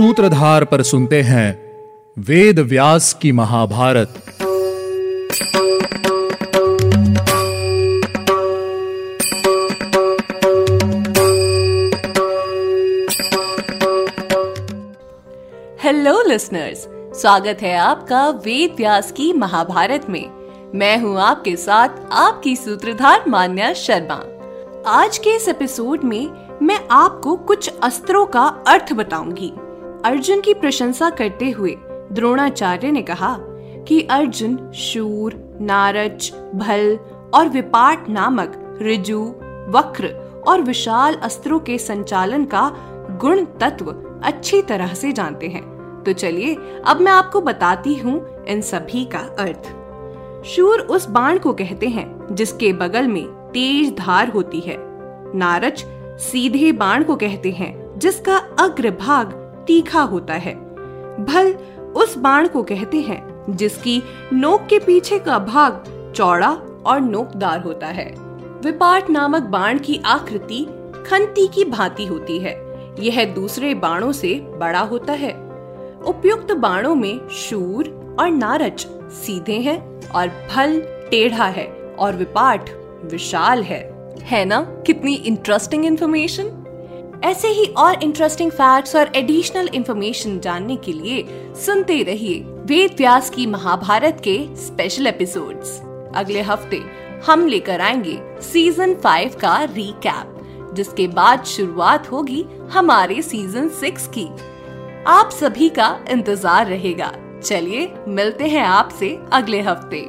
सूत्रधार पर सुनते हैं वेद व्यास की महाभारत। हेलो लिसनर्स स्वागत है आपका वेद व्यास की महाभारत में। मैं हूँ आपके साथ आपकी सूत्रधार मान्या शर्मा। आज के इस एपिसोड में मैं आपको कुछ अस्त्रों का अर्थ बताऊँगी। अर्जुन की प्रशंसा करते हुए द्रोणाचार्य ने कहा कि अर्जुन, शूर, नारच, भल और विपाट नामक ऋजु, वक्र और विशाल अस्त्रों के संचालन का गुण तत्व अच्छी तरह से जानते हैं। तो चलिए, अब मैं आपको बताती हूँ इन सभी का अर्थ। शूर उस बाण को कहते हैं जिसके बगल में तेज धार होती है। नारच सीधे बाण को कहते हैं जिसका अग्र भाग तीखा होता है। भल उस बाण को कहते हैं, जिसकी नोक के पीछे का भाग चौड़ा और नोकदार होता है। विपाट नामक बाण की आकृति खंती की भांति होती है। यह दूसरे बाणों से बड़ा होता है। उपयुक्त बाणों में शूर और नारच सीधे हैं और फल टेढ़ा है और विपाट विशाल है। है ना? कितनी इंटरेस्टिंग इंफॉर्मेशन ऐसे ही और इंटरेस्टिंग फैक्ट्स और एडिशनल इंफॉर्मेशन जानने के लिए सुनते रहिए वेद व्यास की महाभारत के स्पेशल एपिसोड्स अगले हफ़्ते हम लेकर आएँगे सीज़न फाइव का रीकैप जिसके बाद शुरुआत होगी हमारे सीज़न सिक्स की। आप सभी का इंतज़ार रहेगा। चलिए, मिलते हैं आपसे अगले हफ़्ते।